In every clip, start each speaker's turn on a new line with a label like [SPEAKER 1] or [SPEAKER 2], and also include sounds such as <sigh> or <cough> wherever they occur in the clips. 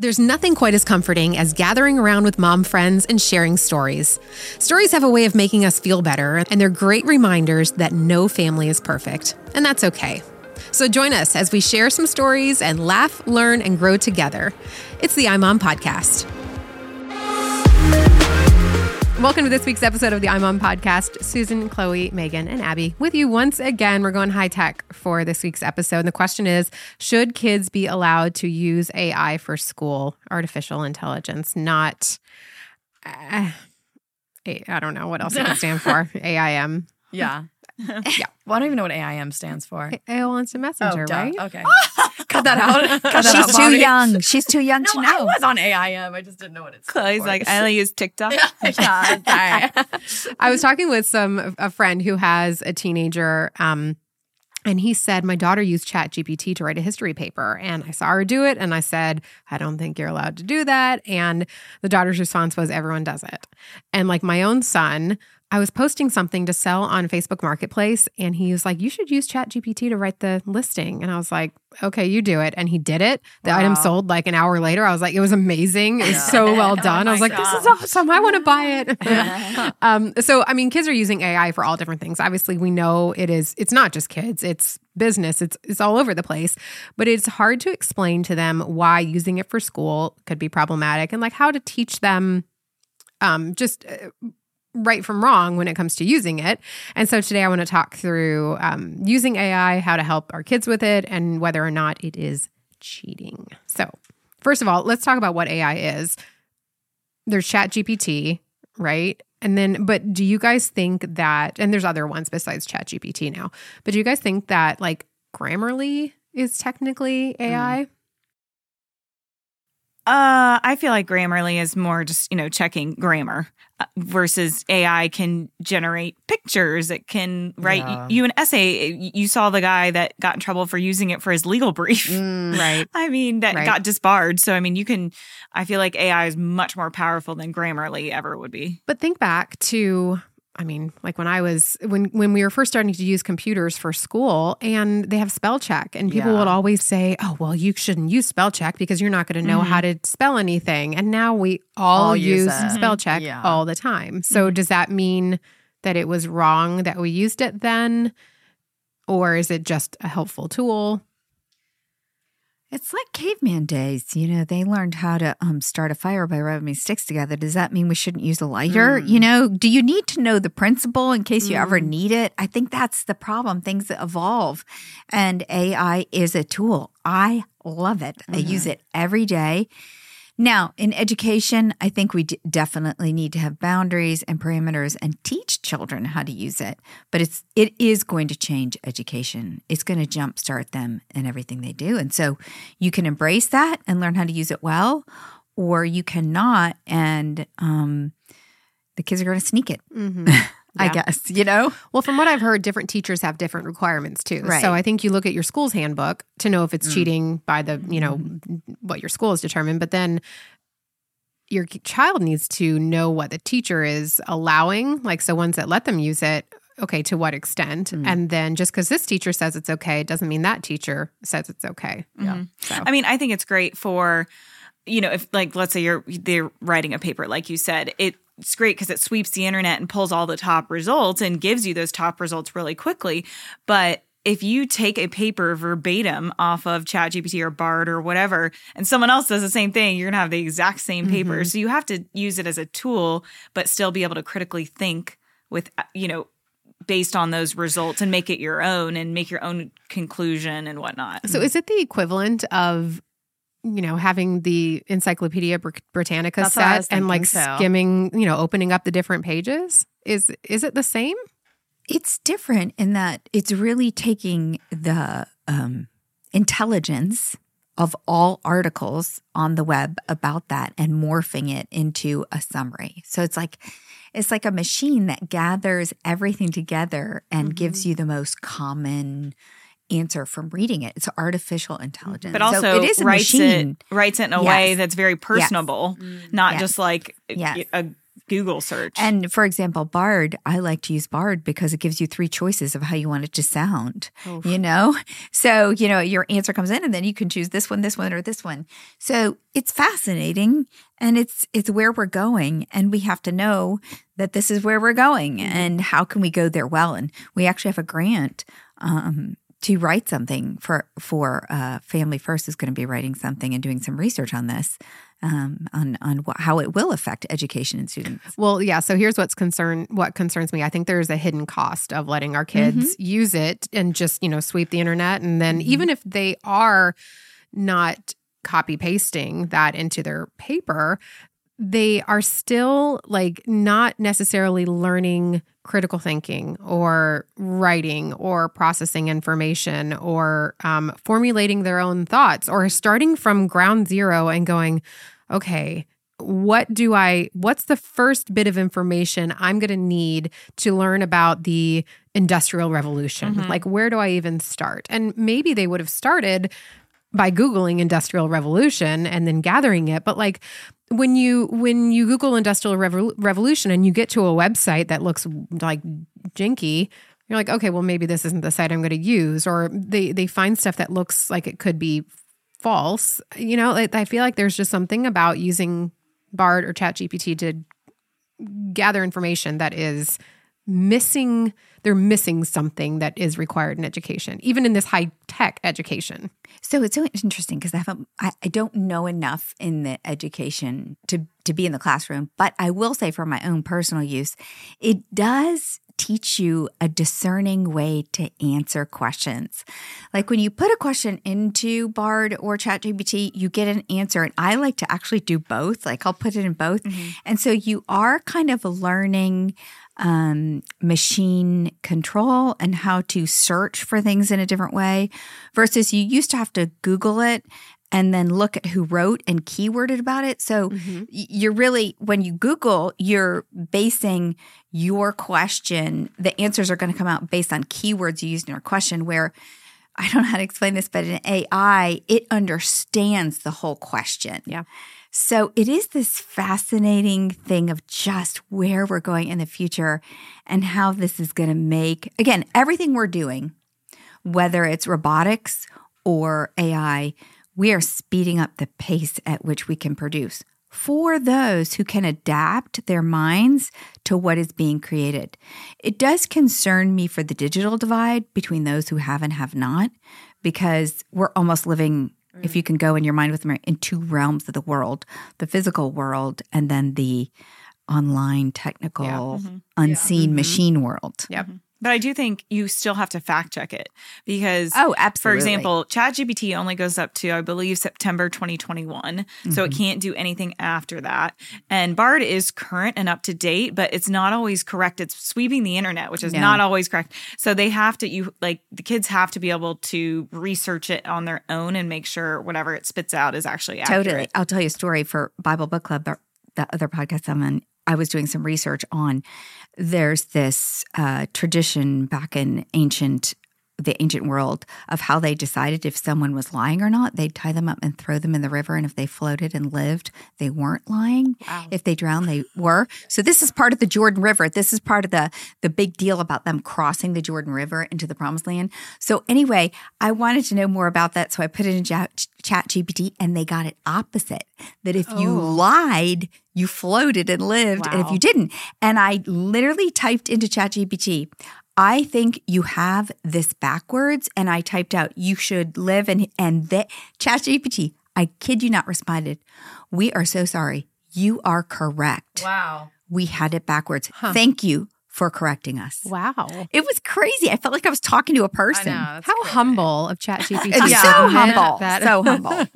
[SPEAKER 1] There's nothing quite as comforting as gathering around with mom friends and sharing stories. Stories have a way of making us feel better, and they're great reminders that no family is perfect, and that's okay. So join us as we share some stories and laugh, learn, and grow together. It's the iMom Podcast. Welcome to this week's episode of the iMom Podcast. Susan, Chloe, Megan, and Abby with you once again. We're going high tech for this week's episode. And the question is Should kids be allowed to use AI for school? Artificial intelligence, not, uh, I don't know what else it can stand for. <laughs> AIM.
[SPEAKER 2] Yeah. <laughs>
[SPEAKER 1] Yeah.
[SPEAKER 2] Well, I don't even know what AIM stands for.
[SPEAKER 1] AOL Instant Messenger,
[SPEAKER 2] duh.
[SPEAKER 1] right?
[SPEAKER 2] Okay. <laughs> Cut that out. <laughs> Cut that out,
[SPEAKER 3] She's too
[SPEAKER 2] Bobby.
[SPEAKER 3] young. She's too young
[SPEAKER 2] No,
[SPEAKER 3] to know.
[SPEAKER 2] I was on AIM. I just didn't know what it's. stood
[SPEAKER 4] Chloe's
[SPEAKER 2] for.
[SPEAKER 4] like, I only use TikTok.
[SPEAKER 2] yeah, sorry.
[SPEAKER 1] I was talking with some a friend who has a teenager, um, and he said my daughter used Chat GPT to write a history paper, and I saw her do it, and I said I don't think you're allowed to do that, and the daughter's response was everyone does it, and like my own son. I was posting something to sell on Facebook Marketplace, and he was like, "You should use Chat GPT to write the listing." And I was like, "Okay, you do it." And he did it. The item sold like an hour later. I was like, "It was amazing. It was
[SPEAKER 2] Yeah.
[SPEAKER 1] so well <laughs>
[SPEAKER 2] Oh
[SPEAKER 1] done." I was like, "This is awesome. I want to buy it." <laughs> <laughs> um, so I mean, kids are using AI for all different things. Obviously, we know it is. It's not just kids. It's business. It's it's all over the place. But it's hard to explain to them why using it for school could be problematic and like how to teach them, um, just. Right from wrong when it comes to using it. And so today I want to talk through um, using AI, how to help our kids with it, and whether or not it is cheating. So, first of all, let's talk about what AI is. There's ChatGPT, right? And then, but do you guys think that, and there's other ones besides ChatGPT now, but do you guys think that like Grammarly is technically AI?
[SPEAKER 4] Uh, I feel like Grammarly is more just, you know, checking grammar uh, versus AI can generate pictures. It can write
[SPEAKER 2] Yeah.
[SPEAKER 4] you an essay. You saw the guy that got in trouble for using it for his legal brief.
[SPEAKER 1] Right. <laughs>
[SPEAKER 4] I mean, that
[SPEAKER 1] Right.
[SPEAKER 4] got disbarred. So, I mean, you can, I feel like AI is much more powerful than Grammarly ever would be.
[SPEAKER 1] But think back to I mean, like when I was when when we were first starting to use computers for school and they have spell check and people
[SPEAKER 2] Yeah.
[SPEAKER 1] would always say, "Oh, well, you shouldn't use spell check because you're not going to know how mm-hmm. to spell anything." And now we all,
[SPEAKER 2] All use
[SPEAKER 1] use spell mm-hmm. check
[SPEAKER 2] Yeah.
[SPEAKER 1] all the time. So mm-hmm. does that mean that it was wrong that we used it then or is it just a helpful tool?
[SPEAKER 3] It's like caveman days. You know, they learned how to um, start a fire by rubbing sticks together. Does that mean we shouldn't use a lighter?
[SPEAKER 1] Mm.
[SPEAKER 3] You know, do you need to know the principle in case you ever
[SPEAKER 1] Mm.
[SPEAKER 3] need it? I think that's the problem. Things evolve, and AI is a tool. I love it. I use
[SPEAKER 1] Mm-hmm.
[SPEAKER 3] it every day. Now, in education, I think we d- definitely need to have boundaries and parameters and teach children how to use it. But it's it is going to change education. It's going to jumpstart them in everything they do. And so you can embrace that and learn how to use it well, or you cannot, and um, the kids are going to sneak it.
[SPEAKER 1] Mm-hmm. <laughs>
[SPEAKER 3] I guess you know.
[SPEAKER 1] Well, from what I've heard, different teachers have different requirements too.
[SPEAKER 3] Right.
[SPEAKER 1] So I think you look at your school's handbook to know if it's
[SPEAKER 2] Mm.
[SPEAKER 1] cheating by the, you know, what your school has determined. But then your child needs to know what the teacher is allowing. Like, so ones that let them use it, okay, to what extent?
[SPEAKER 3] Mm.
[SPEAKER 1] And then just because this teacher says it's okay, doesn't mean that teacher says it's okay.
[SPEAKER 2] Yeah.
[SPEAKER 4] Mhm.
[SPEAKER 1] So,
[SPEAKER 4] I mean, I think it's great for, you know, if like let's say you're they're writing a paper, like you said, it's great because it sweeps the internet and pulls all the top results and gives you those top results really quickly. But if you take a paper verbatim off of ChatGPT or BARD or whatever, and someone else does the same thing, you're gonna have the exact same paper.
[SPEAKER 1] Mhm.
[SPEAKER 4] So you have to use it as a tool, but still be able to critically think with, you know, based on those results and make it your own and make your own conclusion and whatnot.
[SPEAKER 1] so is it the equivalent of, you know, having the Encyclopedia Britannica
[SPEAKER 2] That's
[SPEAKER 1] set and like
[SPEAKER 2] thinking, too.
[SPEAKER 1] skimming, you know, opening up the different pages? Is is it the same?
[SPEAKER 3] It's different in that it's really taking the um, intelligence of all articles on the web about that and morphing it into a summary. So it's like it's like a machine that gathers everything together and gives you the most common answer from reading it. It's artificial intelligence.
[SPEAKER 4] but
[SPEAKER 3] So
[SPEAKER 4] also
[SPEAKER 3] it is a
[SPEAKER 4] writes
[SPEAKER 3] machine.
[SPEAKER 4] it writes it in a way that's very personable,
[SPEAKER 2] Mm.
[SPEAKER 4] not
[SPEAKER 3] Yes.
[SPEAKER 4] just like
[SPEAKER 3] Yes.
[SPEAKER 4] a Google search.
[SPEAKER 3] And for example, Bard, I like to use Bard because it gives you three choices of how you want it to sound.
[SPEAKER 1] Oof.
[SPEAKER 3] You know? So, you know, your answer comes in and then you can choose this one, this one, or this one. So it's fascinating and it's it's where we're going. And we have to know that this is where we're going
[SPEAKER 1] Mm-hmm.
[SPEAKER 3] and how can we go there well. And we actually have a grant um to write something for for uh, Family First is going to be writing something and doing some research on this, um, on on wh- how it will affect education and students.
[SPEAKER 1] Well, yeah. So here's what's concern what concerns me. I think there's a hidden cost of letting our kids use it and just you know sweep the internet, and then even if they are not copy pasting that into their paper, they are still like not necessarily learning critical thinking or writing or processing information or um, formulating their own thoughts or starting from ground zero and going, okay, what do I, what's the first bit of information I'm going to need to learn about the Industrial Revolution?
[SPEAKER 4] Mhm.
[SPEAKER 1] Like, where do I even start? And maybe they would have started by googling industrial revolution and then gathering it. But like when you when you google industrial Revol- revolution and you get to a website that looks like jinky you're like okay well maybe this isn't the site i'm going to use. Or they they find stuff that looks like it could be false. You know i feel like there's just something about using bard or chat gpt to gather information that is missing they're missing something that is required in education even in this high tech education.
[SPEAKER 3] So it's so interesting because I haven't, I, I don't know enough in the education to to be in the classroom, but I will say for my own personal use, it does teach you a discerning way to answer questions. Like when you put a question into Bard or ChatGPT, you get an answer, and I like to actually do both. Like I'll put it in both, and so you are kind of learning um, machine control and how to search for things in a different way versus you used to have to Google it and then look at who wrote and keyworded about it. So mm-hmm. y- you're really, when you Google, you're basing your question, the answers are going to come out based on keywords you used in your question, where I don't know how to explain this, but in AI, it understands the whole question.
[SPEAKER 1] Yeah.
[SPEAKER 3] So it is this fascinating thing of just where we're going in the future and how this is going to make, again, everything we're doing, whether it's robotics or AI, we are speeding up the pace at which we can produce for those who can adapt their minds to what is being created. It does concern me for the digital divide between those who have and have not, because we're almost living, if you can go in your mind with me, in two realms of the world the physical world and then the online, technical,
[SPEAKER 1] Yeah.
[SPEAKER 4] Mhm.
[SPEAKER 3] unseen
[SPEAKER 1] Mhm.
[SPEAKER 3] machine world.
[SPEAKER 1] Yep.
[SPEAKER 4] But I do think you still have to fact check it because
[SPEAKER 3] Oh, absolutely.
[SPEAKER 4] For example, ChatGPT only goes up to, I believe, September 2021. So it mm-hmm. can't do anything after that. And Bard is current and up to date, but it's not always correct. It's sweeping the internet, which is not always correct. So they have to, you like, the kids have to be able to research it on their own and make sure whatever it spits out is actually accurate.
[SPEAKER 3] Totally. I'll tell you a story for Bible Book Club, the other podcast I'm on. I was doing some research on. There's this uh, tradition back in ancient the ancient world of how they decided if someone was lying or not. They'd tie them up and throw them in the river, and if they floated and lived, they weren't lying.
[SPEAKER 1] Wow.
[SPEAKER 3] If they drowned, they were. So this is part of the Jordan River. This is part of the the big deal about them crossing the Jordan River into the Promised Land. So anyway, I wanted to know more about that, so I put it in Chat, Chat GPT, and they got it opposite. That if you
[SPEAKER 1] Oh.
[SPEAKER 3] lied, you floated and lived, and if you didn't, and I literally typed into Chat GPT. I think you have this backwards, and I typed out you should live and and that ChatGPT. I kid you not, responded. We are so sorry. You are correct.
[SPEAKER 2] Wow.
[SPEAKER 3] We had it backwards.
[SPEAKER 1] Huh.
[SPEAKER 3] Thank you for correcting us.
[SPEAKER 1] Wow.
[SPEAKER 3] It was crazy. I felt like I was talking to a person.
[SPEAKER 2] know.
[SPEAKER 1] How
[SPEAKER 2] crazy.
[SPEAKER 1] humble of ChatGPT.
[SPEAKER 3] It's
[SPEAKER 2] Yeah.
[SPEAKER 3] so humble.
[SPEAKER 1] that-
[SPEAKER 3] So <laughs> humble.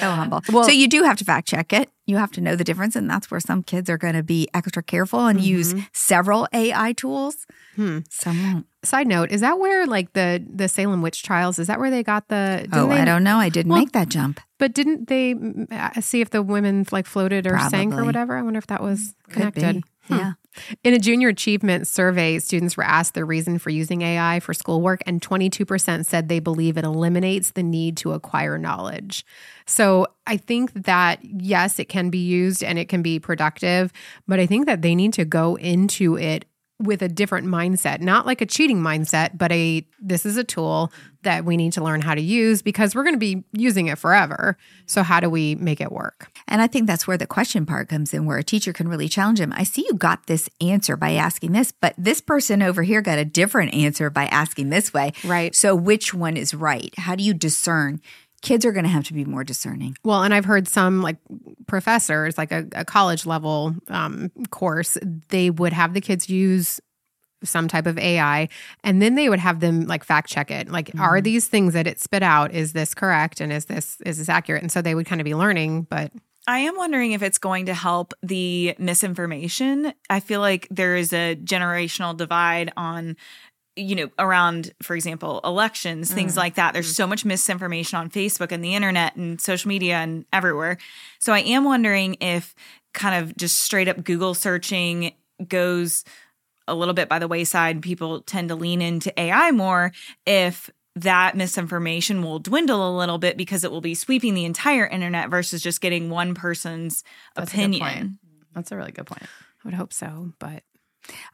[SPEAKER 3] So humble.
[SPEAKER 1] Well-
[SPEAKER 3] so you do have to fact check it. You have to know the difference. And that's where some kids are going to be extra careful and use several AI tools.
[SPEAKER 1] Hmm.
[SPEAKER 3] Some won't.
[SPEAKER 1] Side note: Is that where like the the Salem witch trials? Is that where they got the?
[SPEAKER 3] Oh,
[SPEAKER 1] they-
[SPEAKER 3] I don't know. I didn't
[SPEAKER 1] Well-
[SPEAKER 3] make that jump.
[SPEAKER 1] But didn't they mm, uh, see if the women like floated or sank or whatever? I wonder if that was
[SPEAKER 3] Could be.
[SPEAKER 1] connected. Hmm.
[SPEAKER 3] Yeah.
[SPEAKER 1] In a junior achievement survey, students were asked their reason for using AI for schoolwork, and 22% said they believe it eliminates the need to acquire knowledge. So I think that, yes, it can be used and it can be productive, but I think that they need to go into it with a different mindset, not like a cheating mindset, but a this is a tool that we need to learn how to use because we're going to be using it forever. So, how do we make it work?
[SPEAKER 3] And I think that's where the question part comes in, where a teacher can really challenge him. I see you got this answer by asking this, but this person over here got a different answer by asking this way.
[SPEAKER 1] Right.
[SPEAKER 3] So, which one is right? How do you discern? Kids are going to have to be more discerning.
[SPEAKER 1] Well, and I've heard some like professors, like a, a college level um, course, they would have the kids use some type of AI and then they would have them like fact check it. Like, are these things that it spit out, is this correct? And is this is this accurate? And so they would kind of be learning, but
[SPEAKER 4] I am wondering if it's going to help the misinformation. I feel like there is a generational divide on you know around for example elections things mm-hmm. like that there's mm-hmm. so much misinformation on facebook and the internet and social media and everywhere so i am wondering if kind of just straight up google searching goes a little bit by the wayside people tend to lean into ai more if that misinformation will dwindle a little bit because it will be sweeping the entire internet versus just getting one person's
[SPEAKER 2] That's a
[SPEAKER 4] opinion.
[SPEAKER 2] That's a really good point.
[SPEAKER 1] I would hope so. But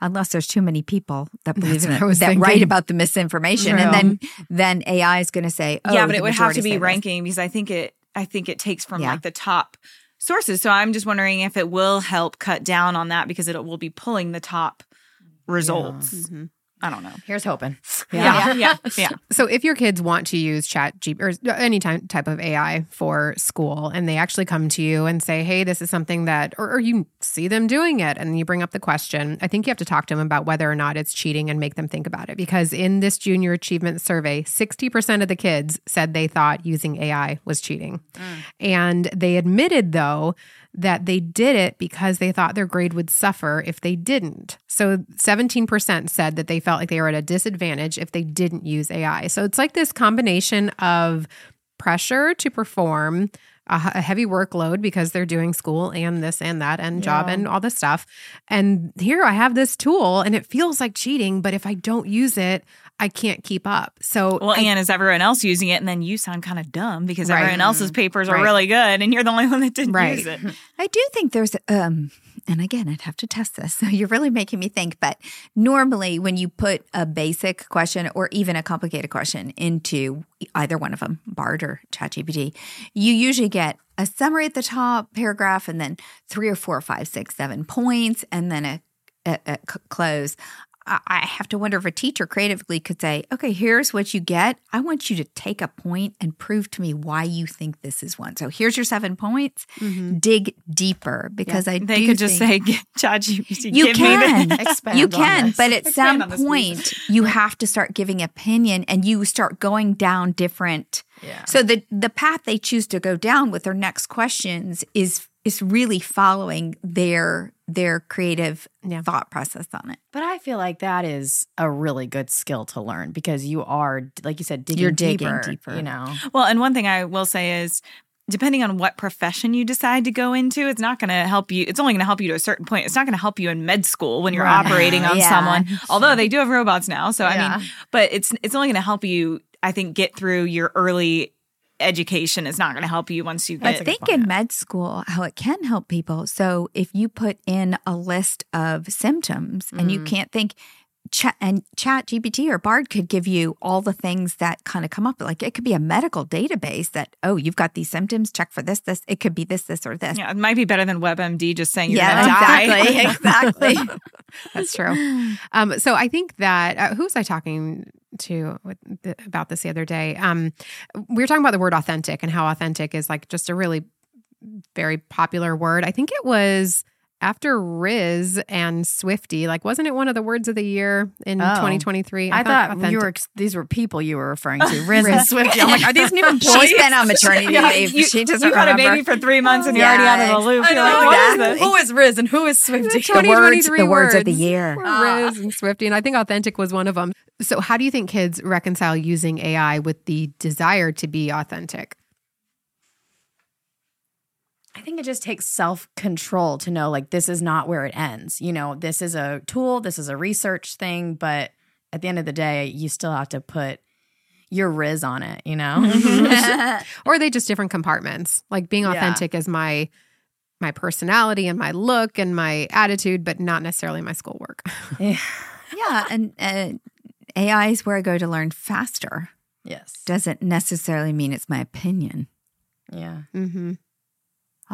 [SPEAKER 3] Unless there's too many people that believe
[SPEAKER 1] That's
[SPEAKER 3] in it,
[SPEAKER 1] I was
[SPEAKER 3] that
[SPEAKER 1] thinking.
[SPEAKER 3] write about the misinformation, and then then AI is going to say, oh,
[SPEAKER 4] yeah, but it would have to be
[SPEAKER 3] say this.
[SPEAKER 4] ranking because I think it I think it takes from
[SPEAKER 3] Yeah.
[SPEAKER 4] like the top sources. So I'm just wondering if it will help cut down on that because it will be pulling the top results.
[SPEAKER 1] Mm-hmm.
[SPEAKER 4] I don't know.
[SPEAKER 2] Here's hoping. <laughs>
[SPEAKER 4] Yeah, yeah, <laughs> yeah.
[SPEAKER 1] So if your kids want to use chat G or any type type of AI for school and they actually come to you and say, hey, this is something that, or, or you see them doing it and you bring up the question, I think you have to talk to them about whether or not it's cheating and make them think about it. Because in this junior achievement survey, 60% of the kids said they thought using AI was cheating. Mm. And they admitted, though, that they did it because they thought their grade would suffer if they didn't. So 17% said that they felt like they were at a disadvantage if they didn't use AI. So it's like this combination of pressure to perform a, heavy workload because they're doing school and this and that and job
[SPEAKER 2] Yeah.
[SPEAKER 1] and all this stuff. And here I have this tool and it feels like cheating, but if I don't use it, I can't keep up. So
[SPEAKER 4] Well,
[SPEAKER 1] I-
[SPEAKER 4] and is everyone else using it? And then you sound kind of dumb because
[SPEAKER 1] Right.
[SPEAKER 4] everyone else's papers are
[SPEAKER 1] Right.
[SPEAKER 4] really good and you're the only <laughs> one that didn't
[SPEAKER 1] Right.
[SPEAKER 4] use it. <laughs>
[SPEAKER 3] I do think there's um and again I'd have to test this. <laughs> So you're really making me think, but normally when you put a basic question or even a complicated question into either one of them, Bard or ChatGPT, you usually get a summary at the top, paragraph, and then three or four, five, six, seven points, and then a close. I I have to wonder if a teacher creatively could say, okay, here's what you get. I want you to take a point and prove to me why you think this is one. So here's your seven points. Mm-hmm. Dig deeper because I
[SPEAKER 4] They
[SPEAKER 3] do
[SPEAKER 4] could just say, ChatGPT,
[SPEAKER 3] you
[SPEAKER 4] give me
[SPEAKER 3] can.
[SPEAKER 4] the <laughs>
[SPEAKER 2] Expand
[SPEAKER 3] you
[SPEAKER 2] on
[SPEAKER 3] can,
[SPEAKER 2] this.
[SPEAKER 3] but at
[SPEAKER 4] Expand
[SPEAKER 3] some
[SPEAKER 4] on this,
[SPEAKER 3] point, you have to start giving opinion, and you start going down different.
[SPEAKER 2] Yeah.
[SPEAKER 3] So the the path they choose to go down with their next questions is is really following their their creative
[SPEAKER 1] Yeah.
[SPEAKER 3] thought process on it.
[SPEAKER 2] But I feel like that is a really good skill to learn because you are, like you said, digging
[SPEAKER 3] You're digging
[SPEAKER 2] deeper,
[SPEAKER 3] deeper.
[SPEAKER 2] You know,
[SPEAKER 4] Well, and one thing I will say is depending on what profession you decide to go into, it's not going to help you. It's only going to help you to a certain point. It's not going to help you in med school when you're
[SPEAKER 2] Right.
[SPEAKER 4] operating on
[SPEAKER 3] Yeah.
[SPEAKER 4] someone. Although they do have robots now, so I mean, but it's it's only going to help you I think get through your early education. is not going to help you once you
[SPEAKER 3] I think in med school, how it can help people. So if you put in a list of symptoms and you can't think, chat and Chat GPT or Bard could give you all the things that kind of come up. Like it could be a medical database that oh, you've got these symptoms. Check for this. This it could be this, this, or this.
[SPEAKER 4] yeah, it might be better than WebMD just saying you're
[SPEAKER 3] Yeah,
[SPEAKER 4] going to die.
[SPEAKER 3] exactly, <laughs> exactly. <laughs>
[SPEAKER 1] That's true. Um, so I think that uh, who was I talking to with th- about this the other day? Um, we were talking about the word authentic and how authentic is like just a really very popular word. I think it was after Rizz and Swiftie. Like, wasn't it one of the words of the year in
[SPEAKER 2] Oh.
[SPEAKER 1] 2023?
[SPEAKER 2] I, thought,
[SPEAKER 1] authentic-
[SPEAKER 2] you were these were people you were referring to, <laughs> Rizz and Swiftie. Oh I'm like, are these new <laughs> employees?
[SPEAKER 3] She's been on maternity <laughs>
[SPEAKER 4] Yeah,
[SPEAKER 3] leave.
[SPEAKER 4] you,
[SPEAKER 3] she doesn't
[SPEAKER 4] you've had a baby for three months and you're
[SPEAKER 3] Yeah,
[SPEAKER 4] already out of the loop.
[SPEAKER 2] I know.
[SPEAKER 4] like,
[SPEAKER 3] exactly.
[SPEAKER 2] Who is Rizz and who is Swiftie?
[SPEAKER 3] the words, the words of the year.
[SPEAKER 1] Ah. Rizz and Swiftie, and I think authentic was one of them. So, how do you think kids reconcile using AI with the desire to be authentic?
[SPEAKER 2] I think it just takes self control to know like this is not where it ends. You know, this is a tool, this is a research thing, but at the end of the day, you still have to put your rizz on it, you know? <laughs>
[SPEAKER 1] or are they just different compartments? Like being
[SPEAKER 2] Yeah.
[SPEAKER 1] authentic is my my personality and my look and my attitude, but not necessarily my schoolwork. <laughs>
[SPEAKER 3] yeah, and uh, AI is where I go to learn faster.
[SPEAKER 2] yes.
[SPEAKER 3] Doesn't necessarily mean it's my opinion.
[SPEAKER 2] Yeah.
[SPEAKER 1] mm-hmm.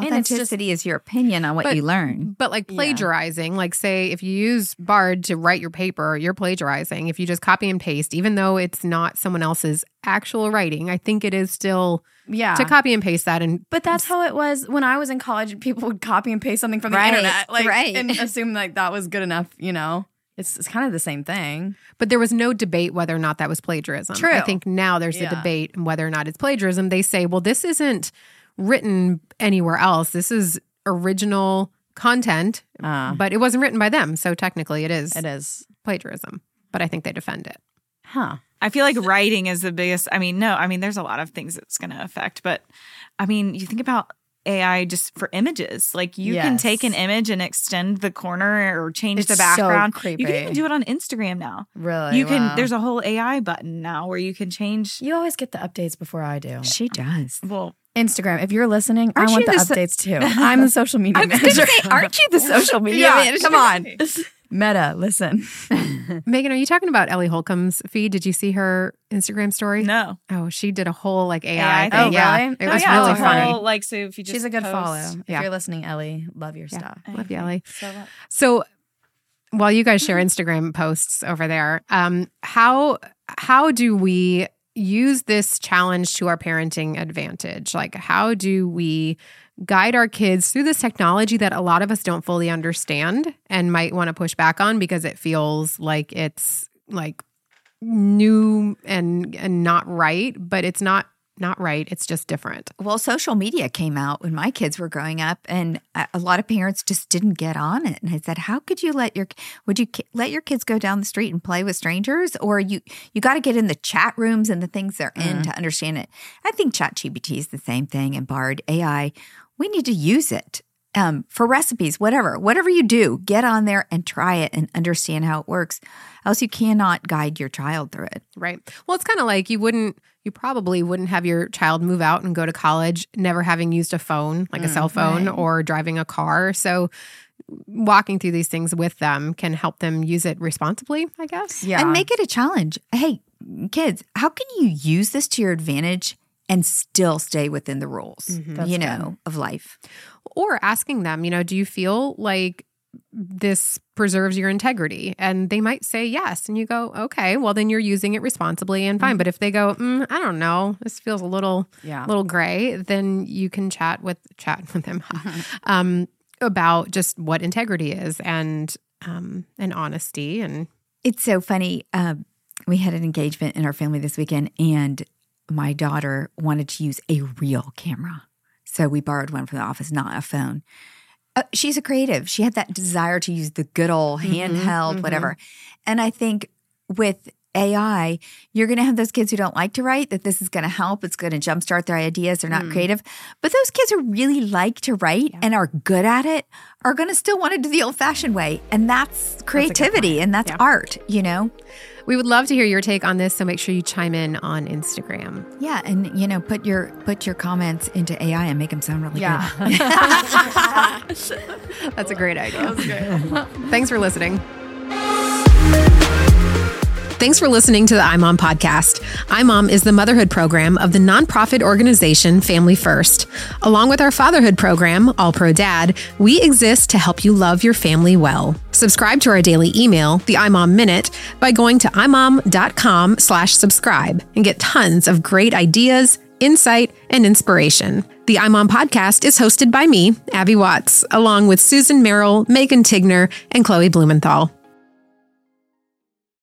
[SPEAKER 2] And just-
[SPEAKER 3] Authenticity is your opinion on what
[SPEAKER 1] But-
[SPEAKER 3] you learn.
[SPEAKER 1] But like
[SPEAKER 2] Yeah.
[SPEAKER 1] plagiarizing, like say if you use Bard to write your paper, you're plagiarizing. If you just copy and paste, even though it's not someone else's actual writing, I think it is still
[SPEAKER 2] Yeah.
[SPEAKER 1] to copy and paste that and
[SPEAKER 2] But that's how it was when I was in college. People would copy and paste something from the
[SPEAKER 3] Right,
[SPEAKER 2] internet, like,
[SPEAKER 3] right.
[SPEAKER 2] and <laughs> assume like that was good enough. You know, it's, it's kind of the same thing.
[SPEAKER 1] but there was no debate whether or not that was plagiarism.
[SPEAKER 2] True.
[SPEAKER 1] I think now there's a debate on whether or not it's plagiarism. They say, well, this isn't written anywhere else. This is original content,
[SPEAKER 2] Uh,
[SPEAKER 1] but it wasn't written by them. So technically it is
[SPEAKER 2] it is,
[SPEAKER 1] plagiarism. But I think they defend it.
[SPEAKER 2] huh?
[SPEAKER 4] I feel like writing is the biggest. I mean, no, I mean, there's a lot of things it's going to affect, but I mean, you think about AI just for images. Like you can take an image and extend the corner or change
[SPEAKER 2] It's
[SPEAKER 4] the
[SPEAKER 2] so
[SPEAKER 4] background.
[SPEAKER 2] creepy.
[SPEAKER 4] You can even do it on Instagram now.
[SPEAKER 2] Really?
[SPEAKER 4] you can.
[SPEAKER 2] Wow.
[SPEAKER 4] There's a whole AI button now where you can change.
[SPEAKER 2] You always get the updates before I do.
[SPEAKER 3] She does.
[SPEAKER 4] Well,
[SPEAKER 2] Instagram. If you're listening,
[SPEAKER 3] Aren't
[SPEAKER 2] I want
[SPEAKER 3] you
[SPEAKER 2] the
[SPEAKER 3] the so-
[SPEAKER 2] updates too. <laughs> I'm the social media
[SPEAKER 3] I was
[SPEAKER 2] manager.
[SPEAKER 3] say, aren't you the <laughs> social media
[SPEAKER 2] yeah,
[SPEAKER 3] manager?
[SPEAKER 2] come on. Meta, listen. <laughs>
[SPEAKER 1] Megan, are you talking about Ellie Holcomb's feed? Did you see her Instagram story?
[SPEAKER 4] no.
[SPEAKER 1] Oh, she did a whole like AI,
[SPEAKER 4] AI
[SPEAKER 1] thing.
[SPEAKER 4] thing.
[SPEAKER 1] yeah,
[SPEAKER 2] Oh, really?
[SPEAKER 1] it
[SPEAKER 2] Oh,
[SPEAKER 1] was
[SPEAKER 2] yeah,
[SPEAKER 1] really
[SPEAKER 2] it's a
[SPEAKER 1] funny.
[SPEAKER 4] whole, like, so if you just
[SPEAKER 2] She's a good
[SPEAKER 4] post-
[SPEAKER 2] follow. If you're listening, Ellie, love your
[SPEAKER 1] Yeah.
[SPEAKER 2] stuff.
[SPEAKER 1] Love you, Ellie.
[SPEAKER 4] So,
[SPEAKER 1] So while you guys share Instagram posts over there, um, how how do we use this challenge to our parenting advantage? Like how do we guide our kids through this technology that a lot of us don't fully understand and might want to push back on because it feels like it's like new and and not right, but it's not not right. It's just different.
[SPEAKER 3] Well, social media came out when my kids were growing up, and a lot of parents just didn't get on it. And I said, "How could you let your would you let your kids go down the street and play with strangers, or you you got to get in the chat rooms and the things they're in to understand it?" I think ChatGPT is the same thing, and Bard AI. We need to use it um, for recipes, whatever, whatever you do, get on there and try it and understand how it works. Else, you cannot guide your child through it.
[SPEAKER 1] Right. Well, it's kind of like you wouldn't, you probably wouldn't have your child move out and go to college never having used a phone, like a mm, cell phone
[SPEAKER 2] right.
[SPEAKER 1] or driving a car. So, walking through these things with them can help them use it responsibly, I guess.
[SPEAKER 2] Yeah.
[SPEAKER 3] and make it a challenge. Hey, kids, how can you use this to your advantage and still stay within the rules, mm-hmm.
[SPEAKER 2] That's
[SPEAKER 3] you
[SPEAKER 2] good.
[SPEAKER 3] know, of life?
[SPEAKER 1] Or asking them, you know, do you feel like this preserves your integrity? And they might say yes. And you go, okay, well, then you're using it responsibly and fine. But if they go, mm, I don't know, this feels a little,
[SPEAKER 2] yeah.
[SPEAKER 1] little gray, then you can chat with chat with them <laughs> <laughs> um, about just what integrity is and um, and honesty and
[SPEAKER 3] It's so funny. Um, we had an engagement in our family this weekend, and my daughter wanted to use a real camera. So we borrowed one from the office, not a phone. Uh, she's a creative. She had that desire to use the good old handheld,
[SPEAKER 1] mhm.
[SPEAKER 3] whatever. And I think with AI, you're going to have those kids who don't like to write, that this is going to help. It's going to jumpstart their ideas. They're not
[SPEAKER 1] Mm.
[SPEAKER 3] creative. But those kids who really like to write and are good at it are going to still want to do the old fashioned way. And that's creativity and that's
[SPEAKER 1] Yeah.
[SPEAKER 3] art, you know?
[SPEAKER 1] We would love to hear your take on this so make sure you chime in on instagram
[SPEAKER 3] Yeah. And, you know, put your put your comments into AI and make them sound really
[SPEAKER 2] Yeah.
[SPEAKER 3] good. <laughs>
[SPEAKER 1] that's a great idea thanks for listening Thanks for listening to the iMom podcast. iMom is the motherhood program of the nonprofit organization Family First. Along with our fatherhood program, All Pro Dad, we exist to help you love your family well. Subscribe to our daily email, the iMom Minute, by going to imom.com slash subscribe and get tons of great ideas, insight, and inspiration. The iMom podcast is hosted by me, Abby Watts, along with Susan Merrill, Megan Tigner, and Chloe Blumenthal.